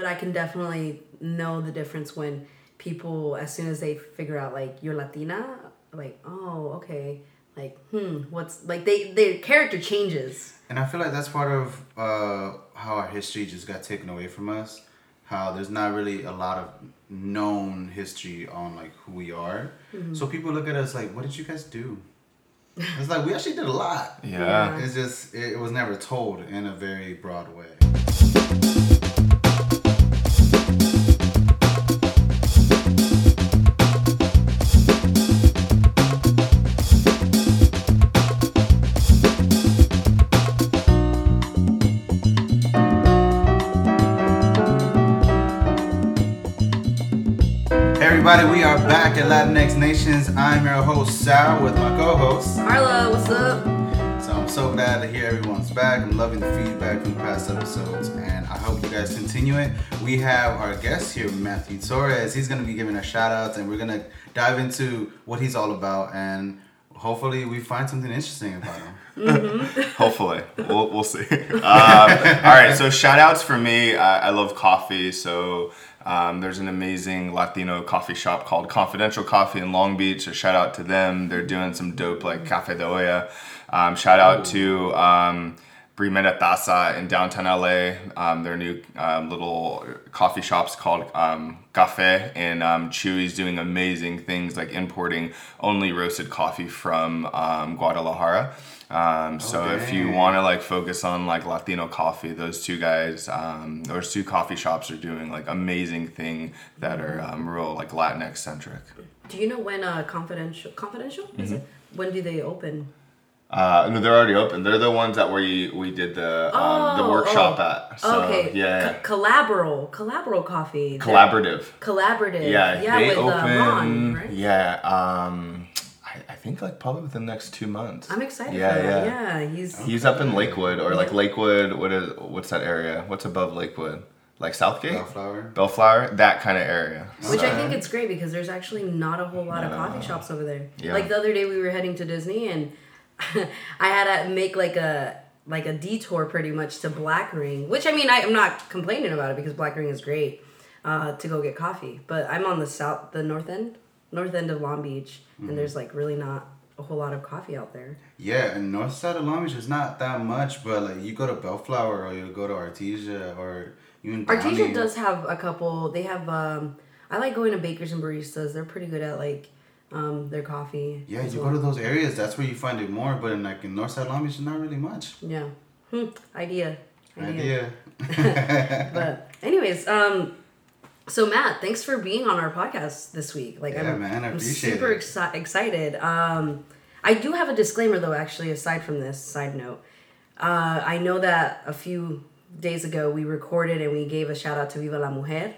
but I can definitely know the difference when people, as soon as they figure out like you're Latina, like oh okay, like hmm, what's like they their character changes. And I feel like that's part of uh, how our history just got taken away from us. How there's not really a lot of known history on like who we are. Mm-hmm. So people look at us like, what did you guys do? It's like we actually did a lot. Yeah. It's just it, it was never told in a very broad way. Everybody, we are back at Latinx Nations. I'm your host Sal with my co-host. Carla, what's up? So I'm so glad to hear everyone's back. I'm loving the feedback from past episodes, and I hope you guys continue it. We have our guest here, Matthew Torres. He's gonna be giving us shout outs, and we're gonna dive into what he's all about, and hopefully we find something interesting about him. Hopefully, we'll, we'll see. Um, all right, so shout outs for me. I, I love coffee, so um, there's an amazing Latino coffee shop called Confidential Coffee in Long Beach. So shout out to them. They're doing some dope like Cafe de Olla. Um, shout out to um, Primera Taza in downtown LA. Um, their new um, little coffee shops called um, Cafe, and um, Chewy's doing amazing things like importing only roasted coffee from um, Guadalajara. Um, so if you want to like focus on like Latino coffee, those two guys, um, those two coffee shops are doing like amazing thing that are um, real like Latinx centric. Do you know when uh confidential confidential is it? When do they open? Uh, no, they're already open. They're the ones that we we did the um, the Oh, workshop oh. at. So, okay. Yeah. Co- Collabral, Collabral Coffee. They're- Collaborative. Collaborative. Yeah, Yeah, they with open. uh, Ron, right? Yeah, um, I, I think like probably within the next two months. I'm excited Yeah, yeah. Yeah, he's He's up in Lakewood or like Lakewood. What is what's that area? What's above Lakewood? Like Southgate, Bellflower. Bellflower, that kind of area. Which I think it's great because there's actually not a whole lot of coffee shops over there. Yeah. Like the other day we were heading to Disney and I had to make like a like a detour pretty much to Black Ring, which I mean I, I'm not complaining about it because Black Ring is great uh, to go get coffee. But I'm on the south, the north end, north end of Long Beach, and there's like really not a whole lot of coffee out there. Yeah, and north side of Long Beach is not that much, but like you go to Bellflower or you go to Artesia or even Artesia Downey. does have a couple. They have. um I like going to bakers and baristas. They're pretty good at like um, their coffee. Yeah, you well. go to those areas. That's where you find it more. But in like in north side Long Beach, not really much. Yeah. Hmm. Idea. Idea. Idea. But anyways, um, so Matt, thanks for being on our podcast this week. Like, Yeah, I'm, man, I I'm super it. exci- excited. Um, I do have a disclaimer though. Actually, aside from this, side note, uh, I know that a few days ago we recorded and we gave a shout out to Viva la Mujer,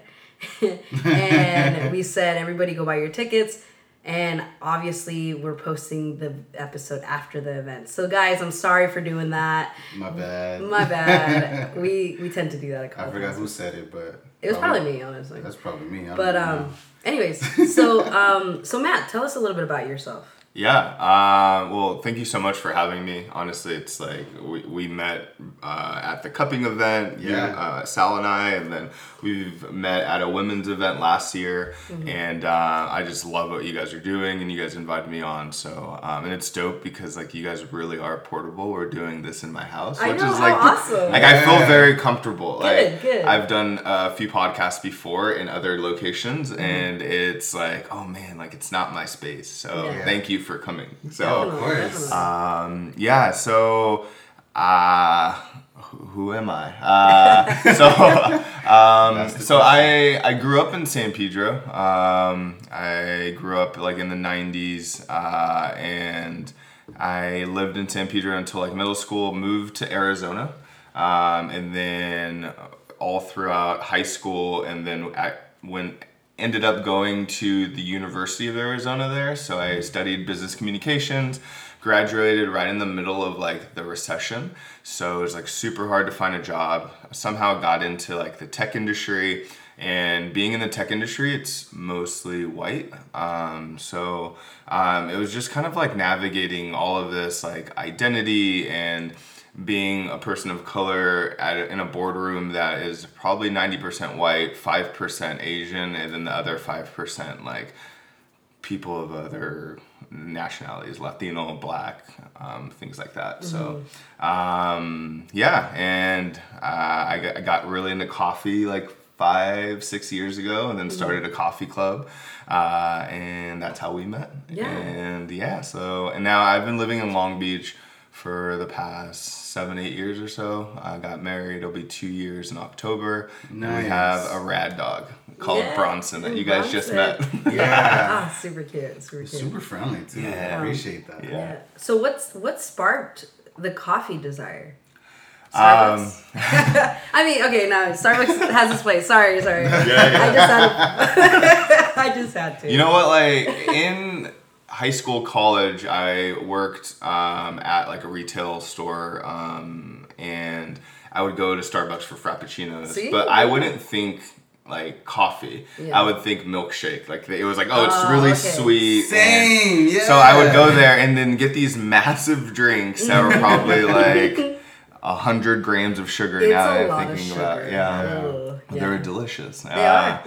and we said everybody go buy your tickets. And obviously, we're posting the episode after the event. So, guys, I'm sorry for doing that. My bad. My bad. we we tend to do that a I couple forgot times. who said it, but It was probably me, honestly. That's probably me. I But know. um, anyways, so um, so Matt, tell us a little bit about yourself. Yeah. Uh, well, thank you so much for having me. Honestly, it's like we, we met uh, at the cupping event, you, Yeah. uh, Sal and I, and then we've met at a women's event last year. Mm-hmm. And uh, I just love what you guys are doing, and you guys invited me on. So, um, and it's dope because like you guys really are portable. We're doing this in my house, I which know, is how like awesome. like I feel very comfortable. Good, like good. I've done a few podcasts before in other locations, Mm-hmm. and it's like, oh man, like it's not my space. So Yeah. thank you for coming. So. Oh, of course. Um, yeah, so uh, who who am I? Uh, so um, so I I grew up in San Pedro. Um, I grew up like in the '90s, uh, and I lived in San Pedro until like middle school. Moved to Arizona, um, and then all throughout high school, and then I, when ended up going to the University of Arizona there. So I studied business communications, graduated right in the middle of like the recession. So it was like super hard to find a job. Somehow got into like the tech industry. And being in the tech industry, it's mostly white. Um, so um, it was just kind of like navigating all of this like identity and being a person of color at in a boardroom that is probably 90% white, 5% Asian, and then the other 5% like people of other nationalities, Latino, Black, um, things like that. So, um, yeah, and uh, I, got, I got really into coffee like five, six years ago, and then started a coffee club, uh, and that's how we met. Yeah. And yeah, so and now I've been living in Long Beach for the past seven, eight years or so. I got married. It'll be two years in October. And we have a rad dog called Yeah, Bronson that you guys just met. Yeah. ah, super cute, super cute. Super friendly too. Yeah. I appreciate that. Yeah. Yeah. So what's what sparked the coffee desire? Um, Starbucks. I mean, okay, no, Starbucks has its place. Sorry, sorry. I just had to. I just had to. You know what? Like in high school, college, I worked um, at like a retail store, um, and I would go to Starbucks for frappuccinos. See? But I wouldn't think like coffee. Yeah. I would think milkshake. Like it was like, oh, it's Oh, really okay. sweet. and- Same. Yeah. So I would go there and then get these massive drinks that were probably like a hundred grams of sugar. It's now a that I'm lot of thinking sugar. about, yeah. Ugh, They yeah. were delicious. They Uh, are.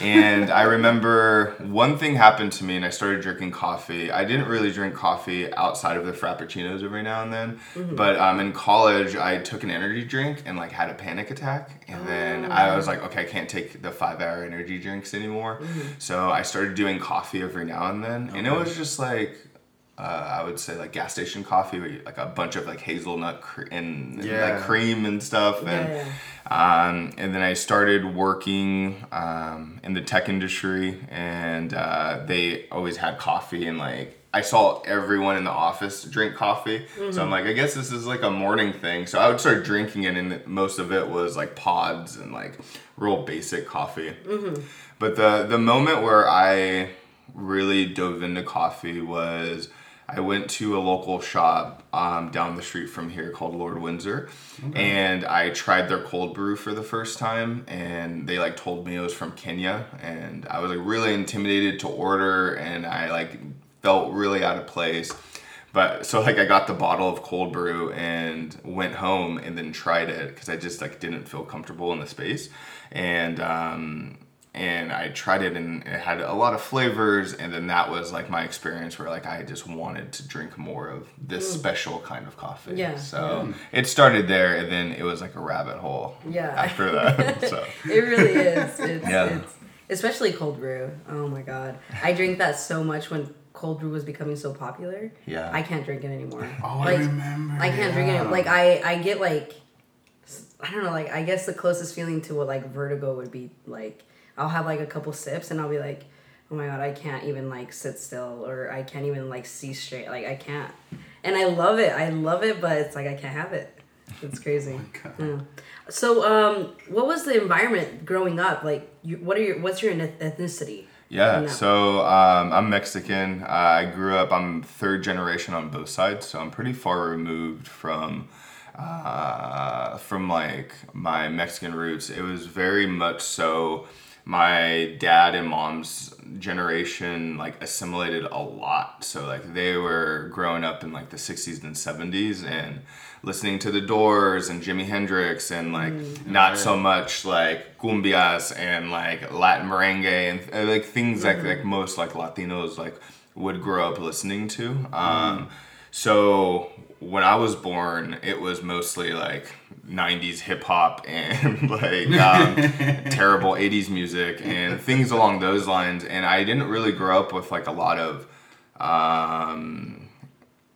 and I remember one thing happened to me, and I started drinking coffee. I didn't really drink coffee outside of the frappuccinos every now and then, Mm-hmm. but um, in college, I took an energy drink and like had a panic attack, and then I was like, okay, I can't take the five-hour energy drinks anymore. Mm-hmm. So I started doing coffee every now and then, and it was just like. Uh, I would say like gas station coffee, where you, like a bunch of like hazelnut cr- and, and, like cream and stuff, and Yeah, um, and then I started working um, in the tech industry, and uh, they always had coffee. And like, I saw everyone in the office drink coffee. So I'm like, I guess this is like a morning thing. So I would start drinking it, and most of it was like pods and like real basic coffee. But the, the moment where I really dove into coffee was. I went to a local shop um, down the street from here called Lord Windsor, and I tried their cold brew for the first time, and they like told me it was from Kenya, and I was like really intimidated to order, and I like felt really out of place. But so like I got the bottle of cold brew and went home and then tried it because I just like didn't feel comfortable in the space, and um, and I tried it and it had a lot of flavors and then that was like my experience where like I just wanted to drink more of this mm. special kind of coffee. Yeah. So it started there and then it was like a rabbit hole. Yeah. After that. so It really is. It's, Yeah. it's especially cold brew. Oh my god, I drink that so much when cold brew was becoming so popular. Yeah. I can't drink it anymore. Oh, I remember, I can't drink yeah. it. Like I, I get like, I don't know. Like I guess the closest feeling to what like vertigo would be like. I'll have like a couple sips and I'll be like, oh my god, I can't even like sit still or I can't even like see straight. Like I can't. And I love it. I love it, but it's like I can't have it. It's crazy. Yeah. So, um, what was the environment growing up? Like, you, what are your what's your ethnicity? Yeah, so um, I'm Mexican. I grew up, I'm third generation on both sides, so I'm pretty far removed from uh, from like my Mexican roots. It was very much so my dad and mom's generation like assimilated a lot. So like they were growing up in like the 60s and 70s and listening to the Doors and Jimi Hendrix and like not so much like cumbias and like Latin merengue and uh, like things like like most like Latinos like would grow up listening to. Um, so when I was born, it was mostly like 90s hip hop and like um, terrible 80s music and things along those lines. And I didn't really grow up with like a lot of, um,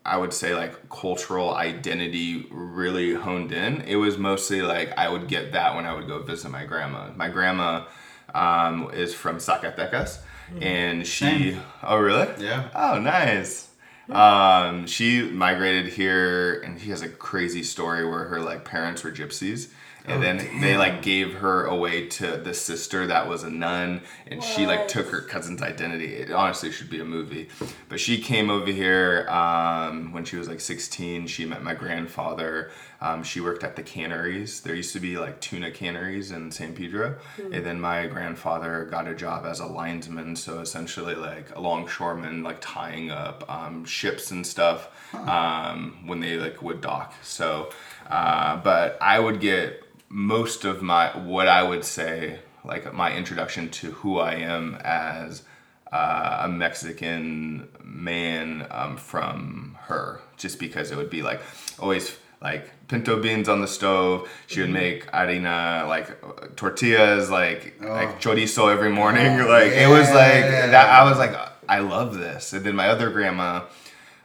I would say like cultural identity really honed in. It was mostly like I would get that when I would go visit my grandma. My grandma um, is from Zacatecas. And she, Same. oh really? Yeah. Oh, nice. Um, she migrated here, and she has a crazy story where her like parents were gypsies, and Oh, then they like gave her away to the sister that was a nun, and she like took her cousin's identity. It honestly should be a movie, but she came over here um, when she was like 16. She met my grandfather. Um, she worked at the canneries. There used to be like tuna canneries in San Pedro, and then my grandfather got a job as a linesman. So essentially, like a longshoreman, like tying up um, ships and stuff um, when they like would dock. So, uh, but I would get most of my what I would say like my introduction to who I am as uh, a Mexican man um, from her, just because it would be like always like pinto beans on the stove. She would make harina like tortillas, like like chorizo every morning. like it was like that. I was like, I love this. And then my other grandma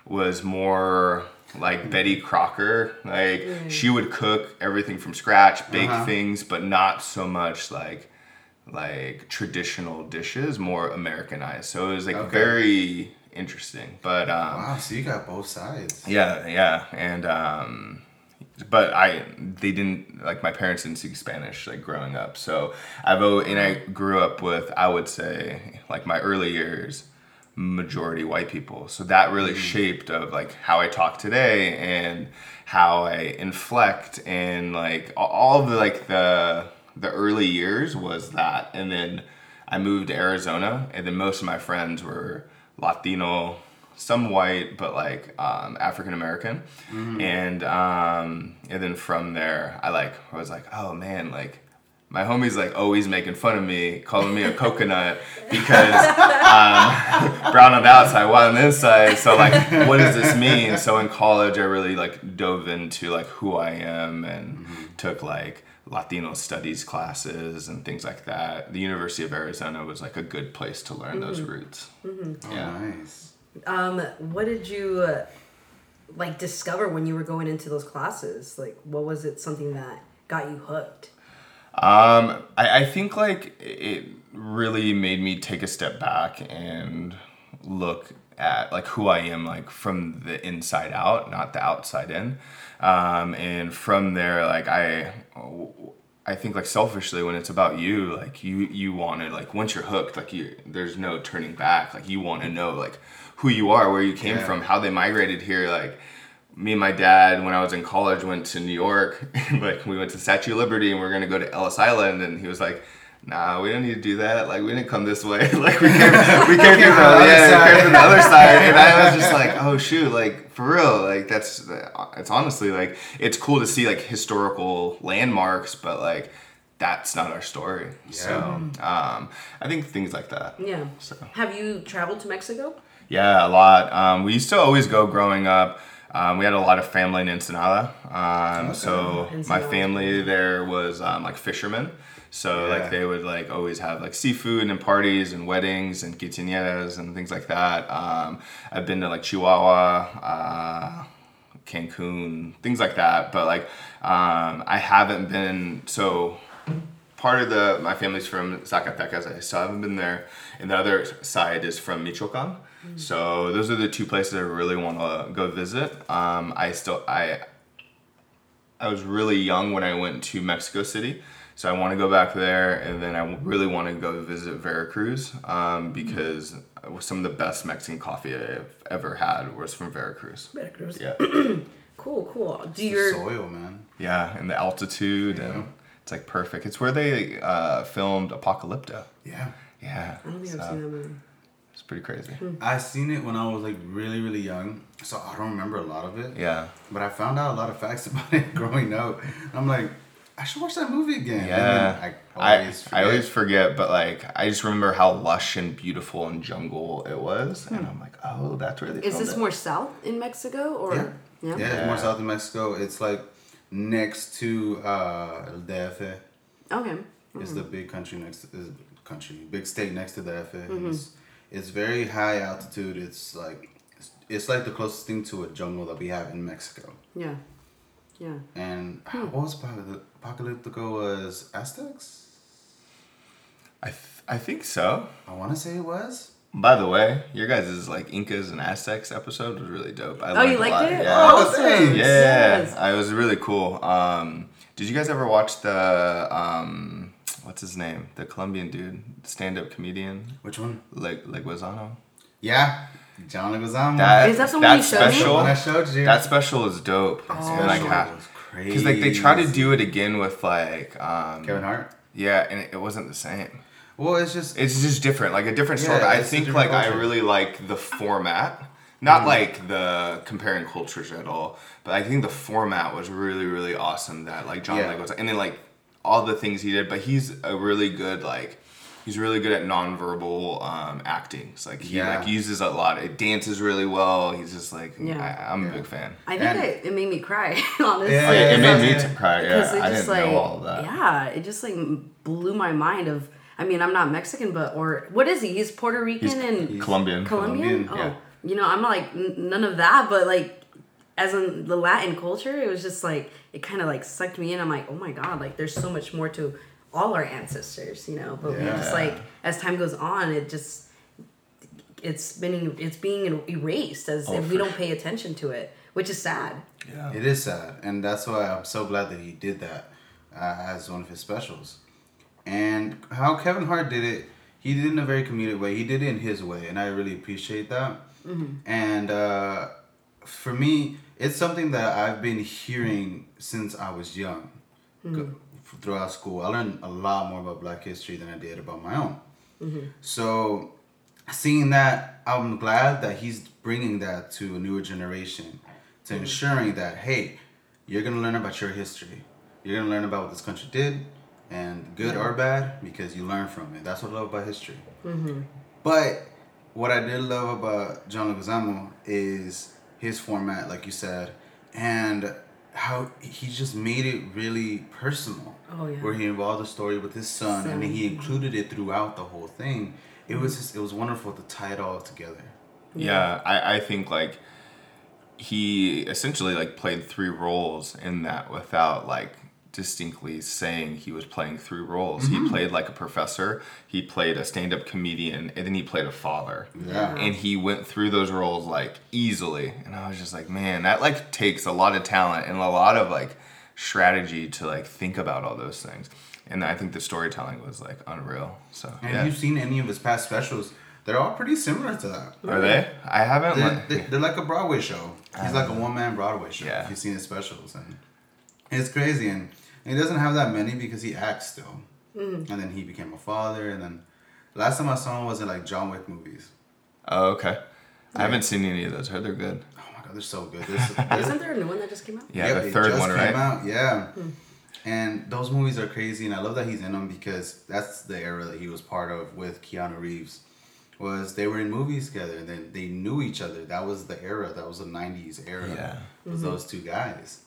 was more like Betty Crocker. Like she would cook everything from scratch, bake things, but not so much like like traditional dishes, more Americanized. So it was like Okay. very interesting. But um, Wow, so you got both sides. yeah, yeah, and um, but I they didn't like my parents didn't speak Spanish like growing up, so I've al- and I grew up with I would say like my early years majority white people, so that really shaped of like how I talk today and how I inflect and like all of the like the the early years was that, and then I moved to Arizona, and then most of my friends were Latino, some white, but like um, African American, and um, and then from there, I like I was like, oh man, like my homie's like always making fun of me, calling me a coconut because um, brown on the outside, white on the inside. So like, what does this mean? So in college, I really like dove into like who I am and took like Latino studies classes and things like that. The University of Arizona was like a good place to learn those roots. Oh, Yeah. nice. Um, what did you uh, like discover when you were going into those classes? Like, what was it? Something that got you hooked? Um, I, I think like it really made me take a step back and look at like who I am like from the inside out, not the outside in. Um, and from there, like I, I think like selfishly when it's about you, like you you want to like once you're hooked, like you there's no turning back. Like you want to know like who you are, where you came Yeah. from, how they migrated here, like me and my dad when I was in college went to New York. like we went to Statue of Liberty and we are gonna go to Ellis Island, and he was like, "Nah, we don't need to do that. Like we didn't come this way. like we came, we came from the other yeah, we side." came from the other side." And I was just like, "Oh shoot! Like for real? Like that's it's honestly like it's cool to see like historical landmarks, but like." That's not our story. So, um, I think things like that. Yeah. So. Have you traveled to Mexico? Yeah, a lot. Um, we used to always go growing up. Um, we had a lot of family in Ensenada. Um, So my family there was um, like fishermen. So Yeah. like they would like always have like seafood and parties and weddings and quinceañeras and things like that. Um, I've been to like Chihuahua, uh, Cancun, things like that. But like um, I haven't been so part of the my family's from Zacatecas. so I still haven't been there, and the other side is from Michoacan. So those are the two places I really want to go visit. Um, I still I I was really young when I went to Mexico City, so I want to go back there, and then I really want to go visit Veracruz um, because it was some of the best Mexican coffee I've ever had was from Veracruz. Veracruz. Yeah, Cool, cool. Do The your soil, man. yeah, and the altitude and it's like perfect. It's where they uh, filmed Apocalypto. Yeah. Yeah, I don't think I've seen that movie. It's pretty crazy. I seen it when I was like really, really young, so I don't remember a lot of it. Yeah, But I found out a lot of facts about it growing up. I'm like, I should watch that movie again. Yeah. I I always I always forget. forget, but like I just remember how lush and beautiful and jungle it was, and I'm like, oh, that's where they. Is this it. more south in Mexico or? Yeah. Yeah, it's Yeah. more south of Mexico. It's like next to uh, El DF. Okay. It's Mm-hmm. the big country next to is country, big state next to the DF. Mm-hmm. It's, it's very high altitude. It's like it's, it's like the closest thing to a jungle that we have in Mexico. Yeah. Yeah. And Hmm. what was Apocalyptico? Apocalyptico was Aztecs. I th- I think so. I want to say it was. By the way, your guys' is like Incas and Aztecs episode was really dope. I Oh, learned you liked it? Yeah. Oh, thanks. Yeah, Yes. I- it was really cool. Um, did you guys ever watch the um, what's his name? The Colombian dude, stand-up comedian, Which one? like Leguizamo. Yeah, John Leguizamo. That Is that the one you showed me? special? When I showed you. That special is dope. That And, like, special ha- was crazy. Because like they try to do it again with like um, Kevin Hart. Yeah, and it, it wasn't the same. Well, it's just It's just different, like a different story. Yeah, I think different like I really like the format, not Mm-hmm. like the comparing cultures at all, but I think the format was really really awesome. That like John Yeah. Leguizamo, and then like all the things he did, but he's a really good like. He's really good at nonverbal um, acting. It's like he Yeah. like uses a lot. It dances really well. He's just like Yeah. I, I'm Yeah. a big fan. I think And- it, it made me cry, honestly. Yeah, yeah, it made me to cry. Yeah, it I just didn't like know all of that. yeah it just like blew my mind of i mean i'm not mexican but or what is he he's puerto rican He's and Colombian. colombian, Colombian, oh yeah. you know i'm like n- none of that but like as in the latin culture it was just like it kind of like sucked me in i'm like oh my god like there's so much more to all our ancestors you know but we just like as time goes on it just it's been it's being erased as Oh, if we don't pay attention to it which is sad Yeah. It is sad, and that's why I'm so glad that he did that uh, as one of his specials. And how Kevin Hart did it, he did it in a very comedic way. He did it in his way, and I really appreciate that. And uh, for me, it's something that I've been hearing since I was young. Mm-hmm. Go- Throughout school, I learned a lot more about Black history than I did about my own. Mm-hmm. So, seeing that, I'm glad that he's bringing that to a newer generation, to mm-hmm. ensuring that hey, you're gonna learn about your history. You're gonna learn about what this country did, and good or bad, because you learn from it. That's what I love about history. But what I did love about John Leguizamo is his format, like you said, and how he just made it really personal. Oh, yeah. Where he involved the story with his son, and then he included it throughout the whole thing. It Mm-hmm. was just, it was wonderful to tie it all together. Yeah, I, I think like he essentially like played three roles in that without like distinctly saying he was playing three roles. He mm-hmm. played like a professor, he played a stand-up comedian, and then he played a father. Yeah. And he went through those roles like easily. And I was just like, man, that like takes a lot of talent and a lot of like strategy to like think about all those things. And I think the storytelling was like unreal. So have yeah. you've seen any of his past specials, they're all pretty similar to that. Are they? I haven't. They're, like- they're like a Broadway show. He's like a one man Broadway show. Yeah. If you've seen his specials, and it's crazy. And he doesn't have that many because he acts still. Mm. And then he became a father. And then last time I saw him was in like John Wick movies. Oh, okay. I haven't seen any of those. Heard they're good. Oh my god, they're so good. They're, isn't there a new one that just came out Yeah, Yep, the third just one, came right? Out. Yeah. And those movies are crazy, and I love that he's in them because that's the era that he was part of with Keanu Reeves. Was they were in movies together, and then they knew each other. That was the era. That was the '90s era. Yeah. Was those two guys.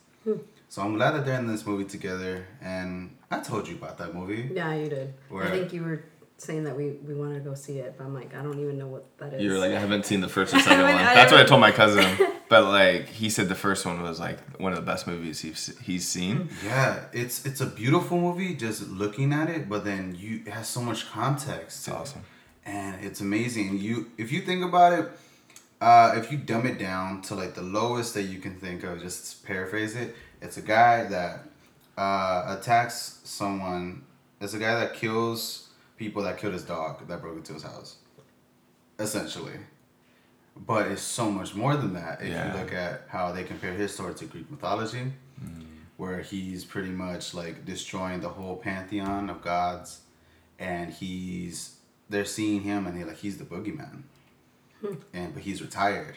So I'm glad that they're in this movie together. And I told you about that movie. Yeah, you did. Where- I think you were saying that we, we wanted to go see it, but I'm like, I don't even know what that is. You were like, I haven't seen the first or second Like, one. That's what I told my cousin. But like, he said the first one was like one of the best movies he's he's seen. Yeah, it's it's a beautiful movie just looking at it, but then you it has so much context. to it. awesome. and it's amazing. You if you think about it, uh, if you dumb it down to like the lowest that you can think of, just paraphrase it. It's a guy that uh, attacks someone. It's a guy that kills people that killed his dog that broke into his house. Essentially. But it's so much more than that if Yeah. you look at how they compare his story to Greek mythology, where he's pretty much like destroying the whole pantheon of gods, and he's they're seeing him and they're like he's the boogeyman, and but he's retired.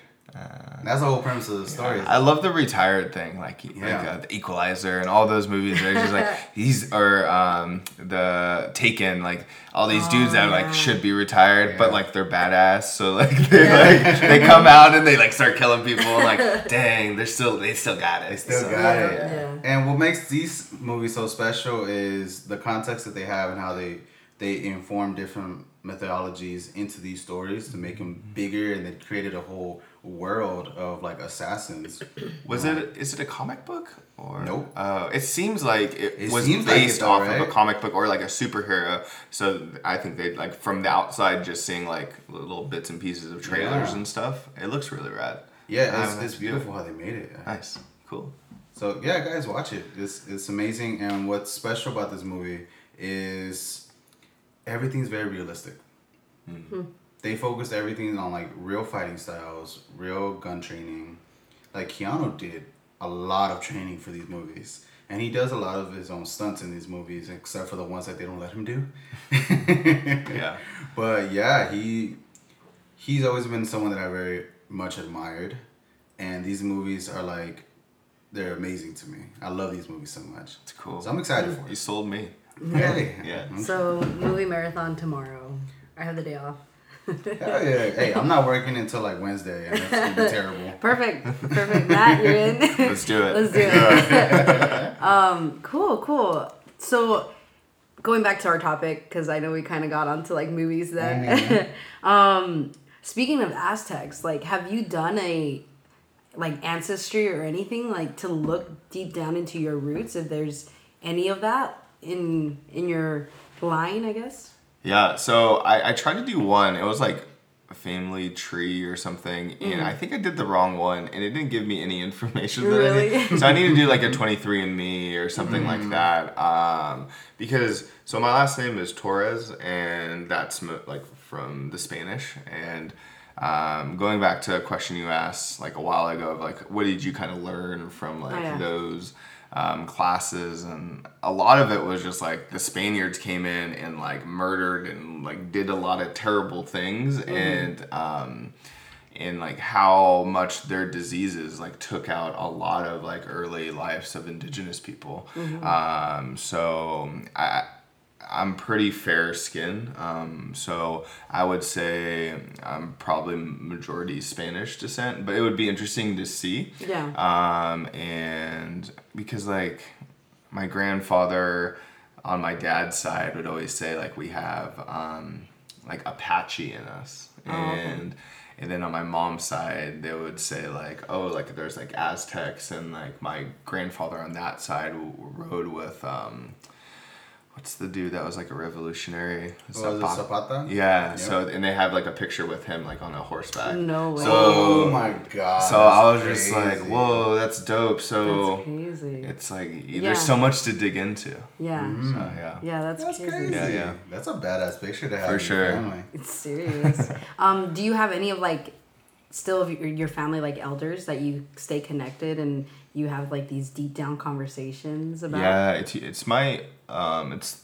That's the whole premise of the story. I love the retired thing, like like uh, the Equalizer and all those movies. They're just like he's or um, the Taken, like all these dudes that like should be retired, but like they're badass. So like they like they come out and they like start killing people. And, like dang, they're still they still got it. They still So, got yeah, it. yeah. And what makes these movies so special is the context that they have and how they they inform different methodologies into these stories to make them bigger, and they created a whole world of like assassins. Was it is it a comic book or Nope. Uh, it seems like it, It was seems like based though, off of a comic book or like a superhero. So I think they like from the outside just seeing like little bits and pieces of trailers Yeah. and stuff. It looks really rad. Yeah, it's, it's beautiful how they made it. Nice, cool. So yeah, guys, watch it. It's it's amazing, and what's special about this movie is everything's very realistic. Hmm. Hmm. They focused everything on like real fighting styles, real gun training. Like Keanu did a lot of training for these movies. and he does a lot of his own stunts in these movies, except for the ones that they don't let him do. Yeah. But yeah, he he's always been someone that I very much admired, and these movies are like they're amazing to me. I love these movies so much. It's cool. So I'm excited for You it. sold me. Hey, Yeah. So movie marathon tomorrow. I have the day off. Hell yeah. Hey, I'm not working until like Wednesday, and that's gonna be terrible. Perfect. Perfect. Matt, you're in. Let's do it. Let's do it. um, cool, cool. So, going back to our topic, because I know we kind of got onto like movies there. um, speaking of Aztecs, like, have you done a like ancestry or anything like to look deep down into your roots? If there's any of that in in your line, I guess. Yeah, so I, I tried to do one. It was like a family tree or something, and I think I did the wrong one, and it didn't give me any information. That I Really? need. So I need to do like a 23andMe or something like that. Um, because, so my last name is Torres, and that's like from the Spanish. And um, going back to a question you asked like a while ago of like, what did you kind of learn from like yeah. those um, classes and a lot of it was just like the spaniards came in and like murdered and like did a lot of terrible things and um, and like how much their diseases like took out a lot of like early lives of indigenous people. Um, so i I'm pretty fair skin, um, so I would say I'm probably majority Spanish descent, but it would be interesting to see. Yeah. Um, and because like my grandfather on my dad's side would always say like we have um, like Apache in us, and and then on my mom's side they would say like oh like there's like Aztecs, and like my grandfather on that side rode with. Um, What's the dude that was like a revolutionary? Oh, is it Zapata? Yeah. Yep. So and they have like a picture with him like on a horseback. No way. So Oh my god. so I was that's just like, whoa, that's dope. So That's crazy. it's like Yeah. there's so much to dig into. yeah. Mm-hmm. So yeah. Yeah, that's, That's crazy. crazy. Yeah, yeah. That's a badass picture to have. For in your sure. family. It's serious. um, do you have any of like still of your, your family like elders that you stay connected and you have like these deep down conversations about? Yeah, it's it's my um it's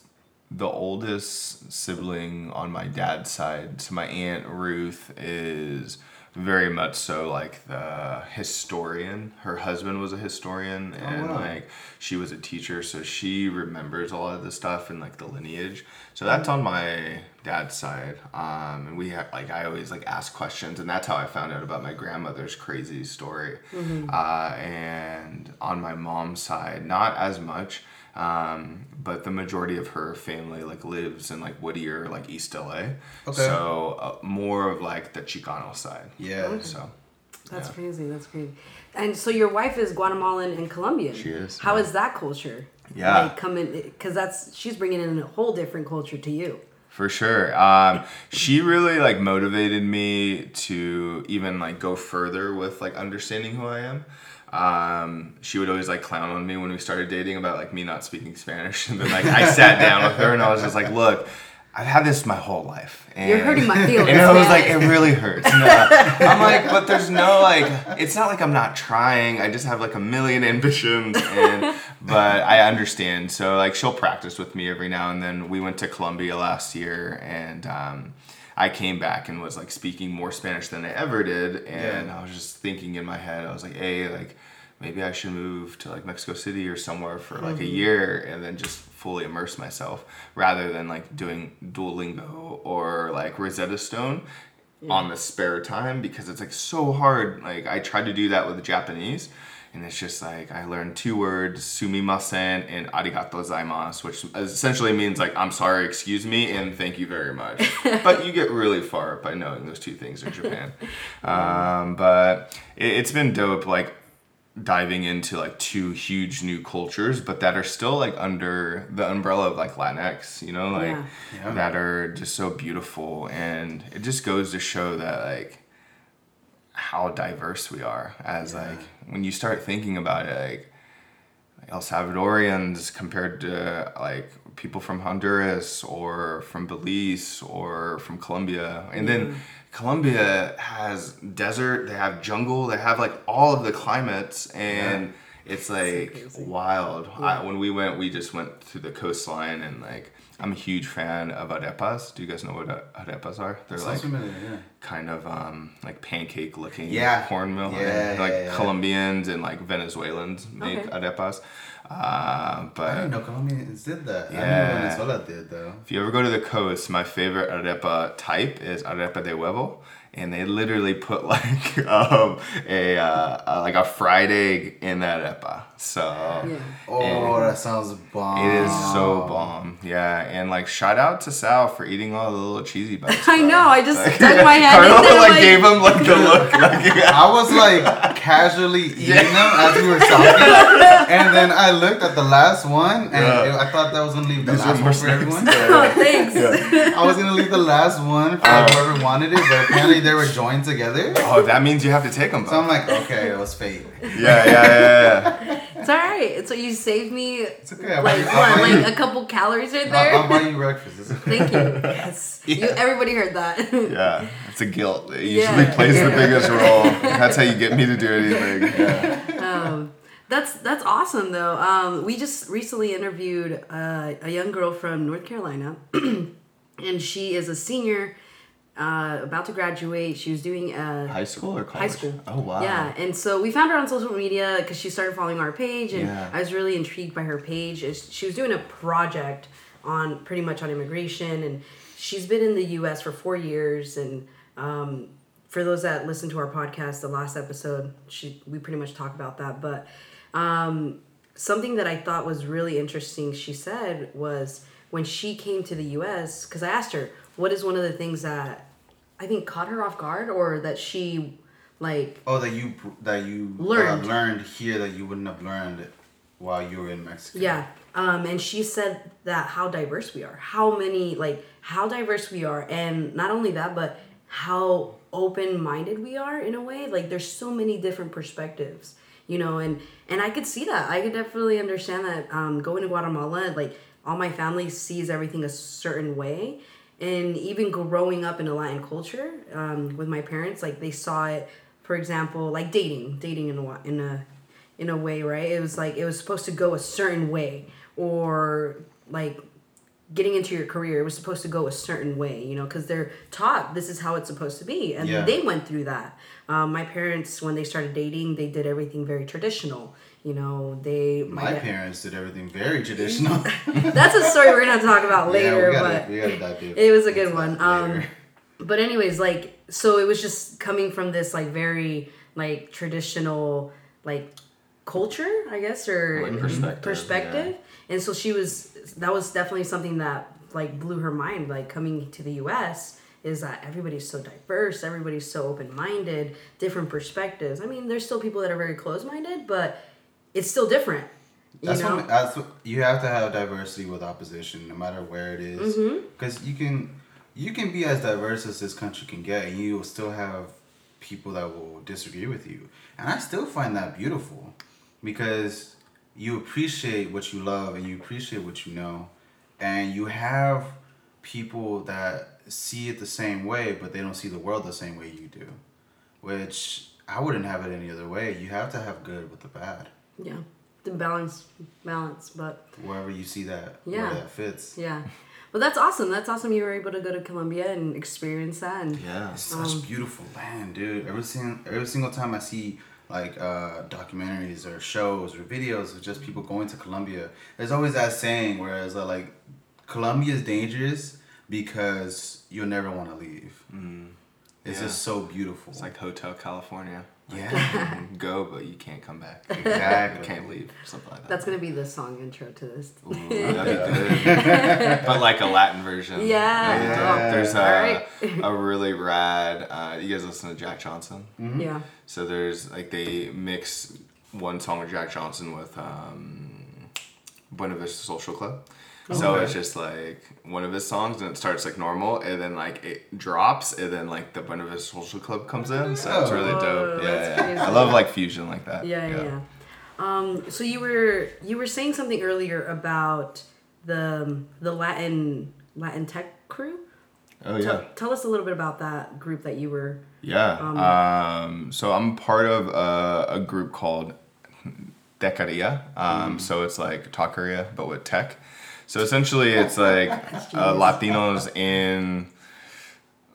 the oldest sibling on my dad's side. So my aunt Ruth is very much so like the historian. Her husband was a historian and wow. like she was a teacher, so she remembers a lot of the stuff and like the lineage. So that's on my dad's side. Um, and we have like I always like ask questions, and that's how I found out about my grandmother's crazy story. Uh, and on my mom's side, not as much. Um, but the majority of her family like lives in like Whittier, like East LA. Okay. So uh, more of like the Chicano side. Yeah. So That's Yeah. crazy. That's crazy. And so your wife is Guatemalan and Colombian. She is, How yeah. is that culture? Yeah. Like coming because that's she's bringing in a whole different culture to you. For sure. Um, she really like motivated me to even like go further with like understanding who I am. Um, she would always like clown on me when we started dating about like me not speaking Spanish, and then like I sat down with her and I was just like, "Look, I've had this my whole life. And, You're hurting my feelings, And I was like, it really hurts. No. I'm like, but there's no like, it's not like I'm not trying. I just have like a million ambitions, and but I understand. So like, she'll practice with me every now and then. We went to Colombia last year, and um, I came back and was like speaking more Spanish than I ever did, and Yeah. I was just thinking in my head, I was like, hey, like maybe I should move to like Mexico City or somewhere for like a year and then just fully immerse myself rather than like doing Duolingo or like Rosetta Stone on the spare time because it's like so hard. Like I tried to do that with Japanese and it's just like I learned two words, sumimasen and arigato gozaimasu, which essentially means like I'm sorry, excuse me, and thank you very much. but you get really far by knowing those two things in Japan. um, but it, it's been dope. Like diving into like two huge new cultures, but that are still like under the umbrella of like Latinx, you know, like Yeah. Yeah. that are just so beautiful. And it just goes to show that like how diverse we are as like when you start thinking about it, like El Salvadorians compared to like people from Honduras or from Belize or from Colombia. And then mm. Colombia has desert, they have jungle, they have like all of the climates and It's like crazy. wild. I, when we went, we just went to the coastline and like I'm a huge fan of arepas. Do you guys know what arepas are? They're like familiar, yeah. kind of um like pancake looking Yeah. cornmeal. Yeah, and, yeah, like yeah. Colombians and like Venezuelans make Okay. arepas. Uh, I but didn't know Colombians did that. I Yeah. know Venezuela did though. if you ever go to the coast, my favorite arepa type is arepa de huevo, and they literally put like um, a uh, like a fried egg in that arepa. So Yeah. Oh, that sounds bomb. it is so bomb, yeah. And like shout out to Sal for eating all the little cheesy bites. I know. I just stuck my hand in Carla like, like, gave him like the look, like I was like casually eating them as we were talking, and then I looked at the last one, and Yeah. it- I thought that was gonna leave the These last more one for snacks. everyone. oh, thanks. I was gonna leave the last one for Oh. whoever wanted it, but apparently they were joined together. oh, that means you have to take them. So I'm like, okay, it was fate. yeah, yeah, yeah, yeah. It's all right. So you saved me It's okay. I'll like I'll what, you- like a couple calories right I'll, there. I'll buy you breakfast. Okay. Thank you. Yes. You, everybody heard that. Yeah, it's a guilt. It Yeah. usually plays the biggest role. That's how you get me to do anything. Yeah. um, that's that's awesome though. Um, we just recently interviewed uh, a young girl from North Carolina, and she is a senior, uh, about to graduate. She was doing uh, High school or college? High school. Oh wow. Yeah, and so we found her on social media because she started following our page, and Yeah. I was really intrigued by her page. She was doing a project on pretty much on immigration, and she's been in the U.S. for four years. And um, for those that listen to our podcast, the last episode, she we pretty much talk about that. But um, something that I thought was really interesting, she said was when she came to the U.S. because I asked her what is one of the things that I think caught her off guard or that she like Oh, that you that you Learned. uh, learned here that you wouldn't have learned while you were in Mexico. Yeah. Um, and she said that how diverse we are, how many, like, how diverse we are. And not only that, but how open minded we are in a way. Like, there's so many different perspectives, you know, and, and I could see that. I could definitely understand that um, going to Guatemala, like, all my family sees everything a certain way. And even growing up in a Latin culture um, with my parents, like, they saw it, for example, like dating, dating in a, in a, in a way, right? It was like it was supposed to go a certain way, or like getting into your career, it was supposed to go a certain way, you know, because they're taught this is how it's supposed to be, and Yeah. they went through that. Um, my parents, when they started dating, they did everything very traditional. You know, they My dad- parents did everything very traditional. That's a story we're gonna talk about later, yeah, we gotta, but we gotta dive it was a good one. that Um, but anyways, like so it was just coming from this like very like traditional like culture, I guess, or Like perspective, perspective. And so she was that was definitely something that like blew her mind. Like coming to the U.S. is that everybody's so diverse, everybody's so open minded, different perspectives. I mean, there's still people that are very close minded, but it's still different. You That's know? what that's what you have to have diversity with opposition, no matter where it is. Mm-hmm. Because you can you can be as diverse as this country can get, and you will still have people that will disagree with you. And I still find that beautiful, because you appreciate what you love and you appreciate what you know, and you have people that see it the same way, but they don't see the world the same way you do, which I wouldn't have it any other way. You have to have good with the bad. Yeah, the balance, balance, but wherever you see that Yeah. where that fits. yeah. Well, that's awesome. That's awesome. You were able to go to Colombia and experience that. And Yeah. It's such Um, beautiful land, dude. Every single every single time I see like uh, documentaries or shows or videos of just people going to Colombia, there's always that saying whereas uh, like Colombia is dangerous because you'll never want to leave. It's Yeah. just so beautiful. It's like Hotel California. Yeah, go, but you can't come back. You exactly. can't leave. Something like that. that's gonna be the song intro to this. Ooh, that'd be good. but like a Latin version. Yeah. That'd be dope. Yeah. There's a, Alright. a really rad. Uh, you guys listen to Jack Johnson? Yeah. So there's like they mix one song of Jack Johnson with um, Buena Vista Social Club. So Okay. it's just like one of his songs, and it starts like normal, and then like it drops, and then like the Buena Vista Social Club comes in. So it's really Oh, dope. Yeah, yeah. I love like fusion like that. Yeah, yeah. yeah. Um, so you were you were saying something earlier about the the Latin Latin tech crew. Oh yeah. Tell, tell us a little bit about that group that you were. Yeah. Um, so I'm part of a, a group called Techqueria. Um, So it's like taqueria, but with tech. So essentially, it's like uh, Latinos in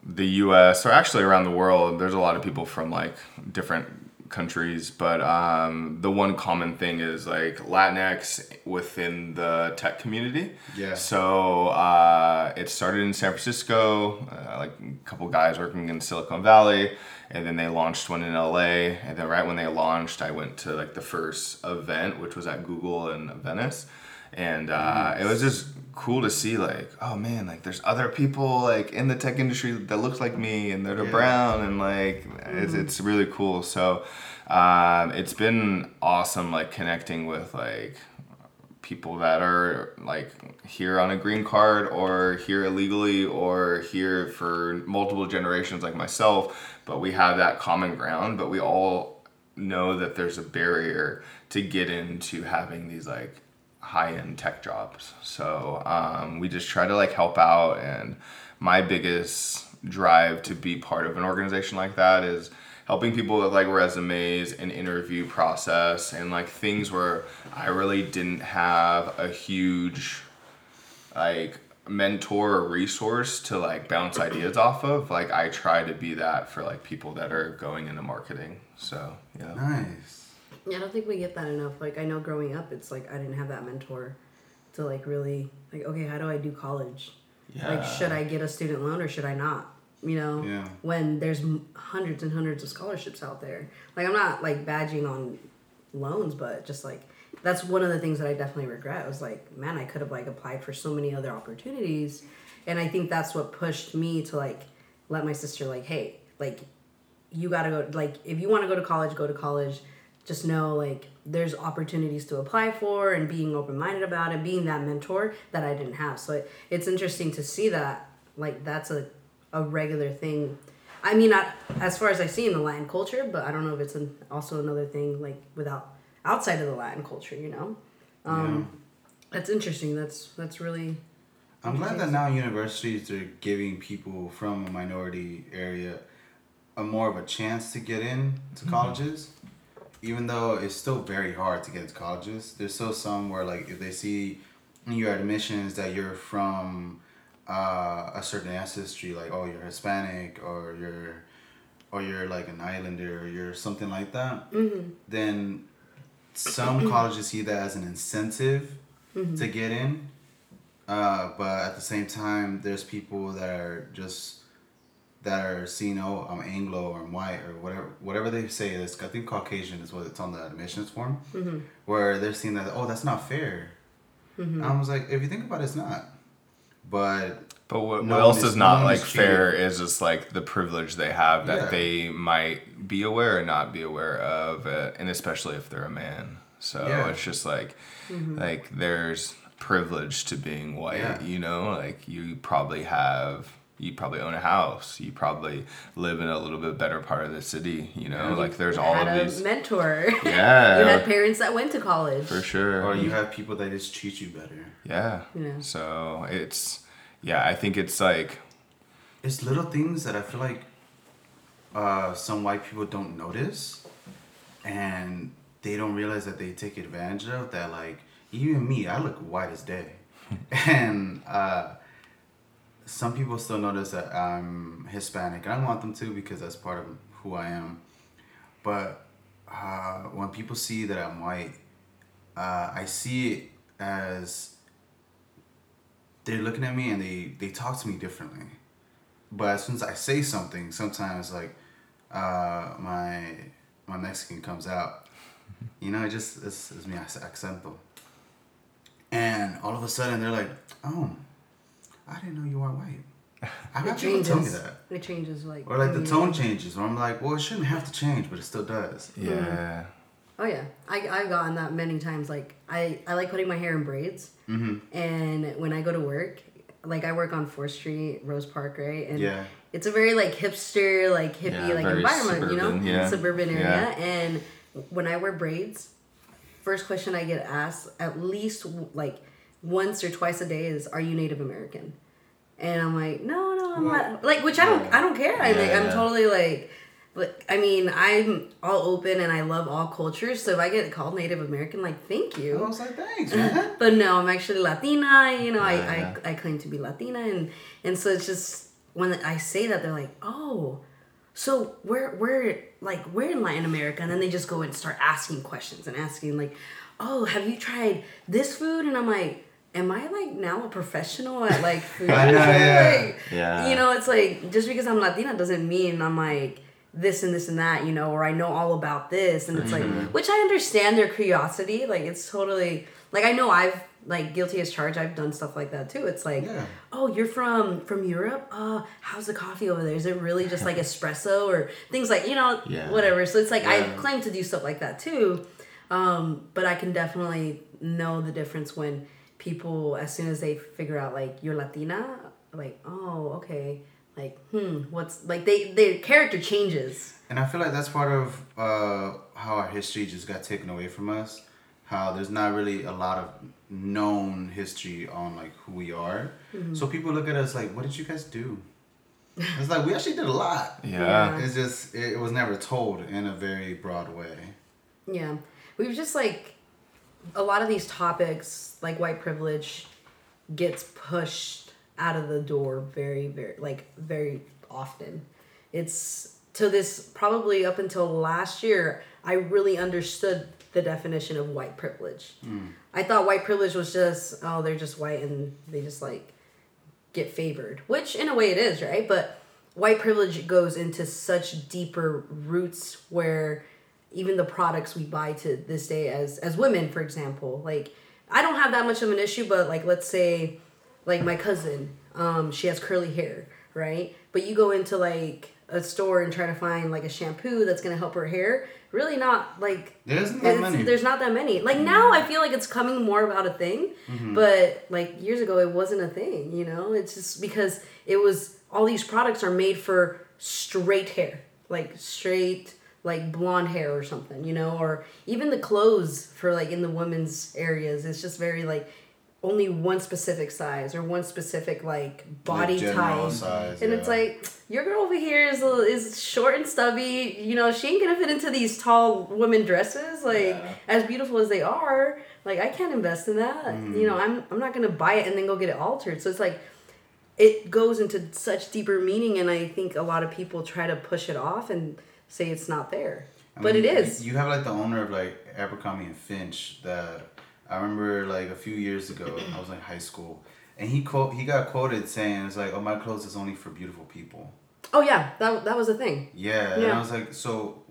the U.S. or actually around the world. There's a lot of people from like different countries, but um, the one common thing is like Latinx within the tech community. Yeah. So uh, it started in San Francisco, uh, like a couple guys working in Silicon Valley, and then they launched one in LA. And then right when they launched, I went to like the first event, which was at Google in Venice, and uh, it was just cool to see like, oh man, like there's other people like in the tech industry that looks like me, and they're Yeah. brown, and like it's, it's really cool. So um, it's been awesome, like connecting with like people that are like here on a green card or here illegally or here for multiple generations like myself but we have that common ground but we all know that there's a barrier to get into having these like high-end tech jobs so um, we just try to like help out and my biggest drive to be part of an organization like that is helping people with like resumes and interview process and like things where I really didn't have a huge like mentor or resource to like bounce ideas off of. Like I try to be that for like people that are going into marketing. So yeah. Nice. Yeah, I don't think we get that enough. Like I know growing up, it's like I didn't have that mentor to like really like okay, how do I do college? Yeah. Like should I get a student loan or should I not? You know, Yeah. when there's hundreds and hundreds of scholarships out there. Like I'm not like badging on loans, but just like that's one of the things that I definitely regret. I was like, man, I could have like applied for so many other opportunities, and I think that's what pushed me to like let my sister like, hey, like you gotta go like if you want to go to college go to college just know like there's opportunities to apply for and being open-minded about it being that mentor that i didn't have. So it, it's interesting to see that like that's a, a regular thing. I mean not as far as i see in the latin culture but i don't know if it's an, also another thing like without outside of the latin culture you know? Um that's interesting. That's that's really I'm glad that now universities are giving people from a minority area a more of a chance to get in to colleges. Even though it's still very hard to get into colleges, there's still some where like if they see in your admissions that you're from uh, a certain ancestry, like oh you're Hispanic or you're or you're like an islander or you're something like that, then some colleges see that as an incentive to get in. Uh, but at the same time, there's people that are just that are seen. Oh, I'm um, Anglo or I'm white or whatever. Whatever they say is, I think Caucasian is what it's on the admissions form, mm-hmm. where they're seeing that. Oh, that's not fair. And I was like, if you think about it, it's not. But But what, No what else is- is not one like is fair is just like the privilege they have that Yeah. they might be aware or not be aware of, uh, and especially if they're a man. So Yeah. it's just like, mm-hmm. like there's privilege to being white. Yeah. You know, like you probably have. You probably own a house. You probably live in a little bit better part of the city. You know, like there's all of a these. mentor Yeah, you had parents that went to college for sure. or you have people that just treat you better. yeah. Yeah. So it's, yeah. I think it's like It's little things that I feel like uh, some white people don't notice, and they don't realize that they take advantage of. That like even me, I look white as day, and uh, some people still notice that I'm Hispanic, and I want them to because that's part of who I am. But uh, when people see that I'm white, uh, I see it as they're looking at me and they they talk to me differently. But as soon as I say something, sometimes like uh, my my Mexican comes out. You know, it just it's, it's mi accento. And all of a sudden they're like, "Oh, I didn't know you were white." I've had people tell me that. it changes like Or like the tone changes, where I'm like, well, it shouldn't have to change, but it still does. yeah. Oh yeah, I I've gotten that many times. Like I I like putting my hair in braids, Mm-hmm. and when I go to work, like I work on Fourth Street, Rose Park, right? And Yeah. it's a very like hipster, like hippie, Yeah, like environment, you know, suburban, yeah. suburban area. Yeah. And when I wear braids, first question I get asked at least like once or twice a day is, "Are you Native American?" And I'm like, "No, no, I'm not." Like, which I don't, I don't care. I Yeah, like, I'm yeah. totally like. But I mean, I'm all open and I love all cultures. So if I get called Native American, like, thank you. Oh, I you. was like, thanks, man. But no, I'm actually Latina. You know, Yeah. I, I I claim to be Latina, and and so it's just when I say that, they're like, oh, so where where like where in Latin America? And then they just go and start asking questions and asking like, oh, have you tried this food? And I'm like. Am I like now a professional at like food? I know, yeah. Like, Yeah. You know, it's like just because I'm Latina doesn't mean I'm like this and this and that, you know, or I know all about this. And it's like, which I understand their curiosity. Like, it's totally, like, I know I've, like, guilty as charged, I've done stuff like that too. It's like, Yeah. oh, you're from from Europe? Uh, how's the coffee over there? Is it really just like espresso or things like, you know, Yeah. whatever. So it's like, I claim to do stuff like that too. Um, but I can definitely know the difference when people, as soon as they figure out, like, you're Latina, like, oh, okay. Like, hmm, what's, like, they, their character changes. And I feel like that's part of uh, how our history just got taken away from us. How there's not really a lot of known history on like who we are. Mm-hmm. So people look at us like, what did you guys do? It's like we actually did a lot. Yeah. It's just it, it was never told in a very broad way. Yeah. We've just like a lot of these topics, like white privilege, gets pushed out of the door very, very, like, very often. It's to this probably up until last year, I really understood the definition of white privilege. Hmm. I thought white privilege was just, oh, they're just white and they just like get favored, which in a way it is, right? But white privilege goes into such deeper roots where even the products we buy to this day as as women, for example, like I don't have that much of an issue, but like let's say like my cousin, um, she has curly hair, right? But you go into like a store and try to find like a shampoo that's gonna help her hair. Really not like There isn't that many. There's not that many. Like now, I feel like it's coming more about a thing, Mm-hmm. but like years ago, it wasn't a thing. You know, it's just because it was all these products are made for straight hair, like straight like blonde hair or something. You know, or even the clothes for like in the women's areas. It's just very like only one specific size or one specific like body type, size, and it's yeah. like your girl over here is is short and stubby. You know, she ain't gonna fit into these tall women dresses. Like Yeah. as beautiful as they are, like I can't invest in that. Mm-hmm. You know, I'm I'm not gonna buy it and then go get it altered. So it's like it goes into such deeper meaning, and I think a lot of people try to push it off and say it's not there, I but mean, it is. You, have like the owner of like Abercrombie and Finch that I remember like a few years ago. I was in high school, and he quote he got quoted saying it's like, "Oh, my clothes is only for beautiful people." oh yeah, that that was a thing. Yeah, and I was like, so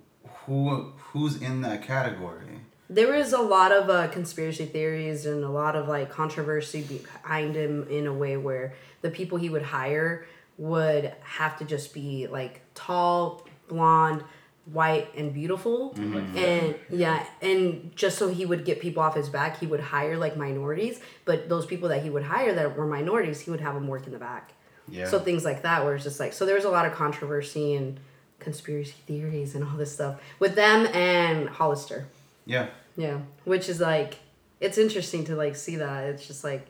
who who's in that category? There was a lot of uh, conspiracy theories and a lot of like controversy behind him in a way where the people he would hire would have to just be like tall, blonde, white, and beautiful. Mm-hmm. And yeah, and just so he would get people off his back, he would hire like minorities. But those people that he would hire that were minorities, he would have them work in the back. Yeah. So things like that, where it's just like, so there was a lot of controversy and conspiracy theories and all this stuff with them and Hollister. yeah. Yeah, which is like it's interesting to like see that. It's just like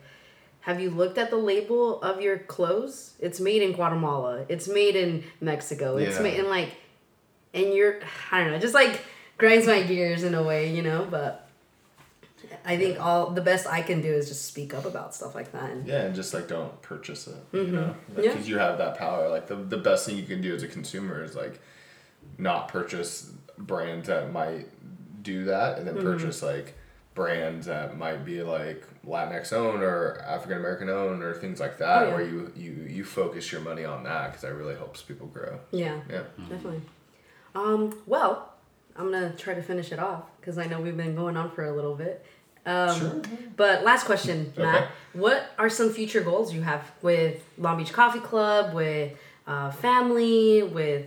have you looked at the label of your clothes? It's made in Guatemala. It's made in Mexico. It's Yeah. made in like and you're I don't know, just like grinds my gears in a way, you know, but I think all the best I can do is just speak up about stuff like that. And, Yeah, and just like don't purchase it. You know, Yeah. because you have that power. Like the the best thing you can do as a consumer is like not purchase brands that might do that, and then Mm-hmm. purchase like brands that might be like Latinx owned or African American owned or things like that, Oh, yeah. where you you you focus your money on that because that really helps people grow. yeah. Yeah. Definitely. Um, well, I'm gonna try to finish it off because I know we've been going on for a little bit. Um, Sure. But last question, Matt. Okay. What are some future goals you have with Long Beach Coffee Club, with uh, family, with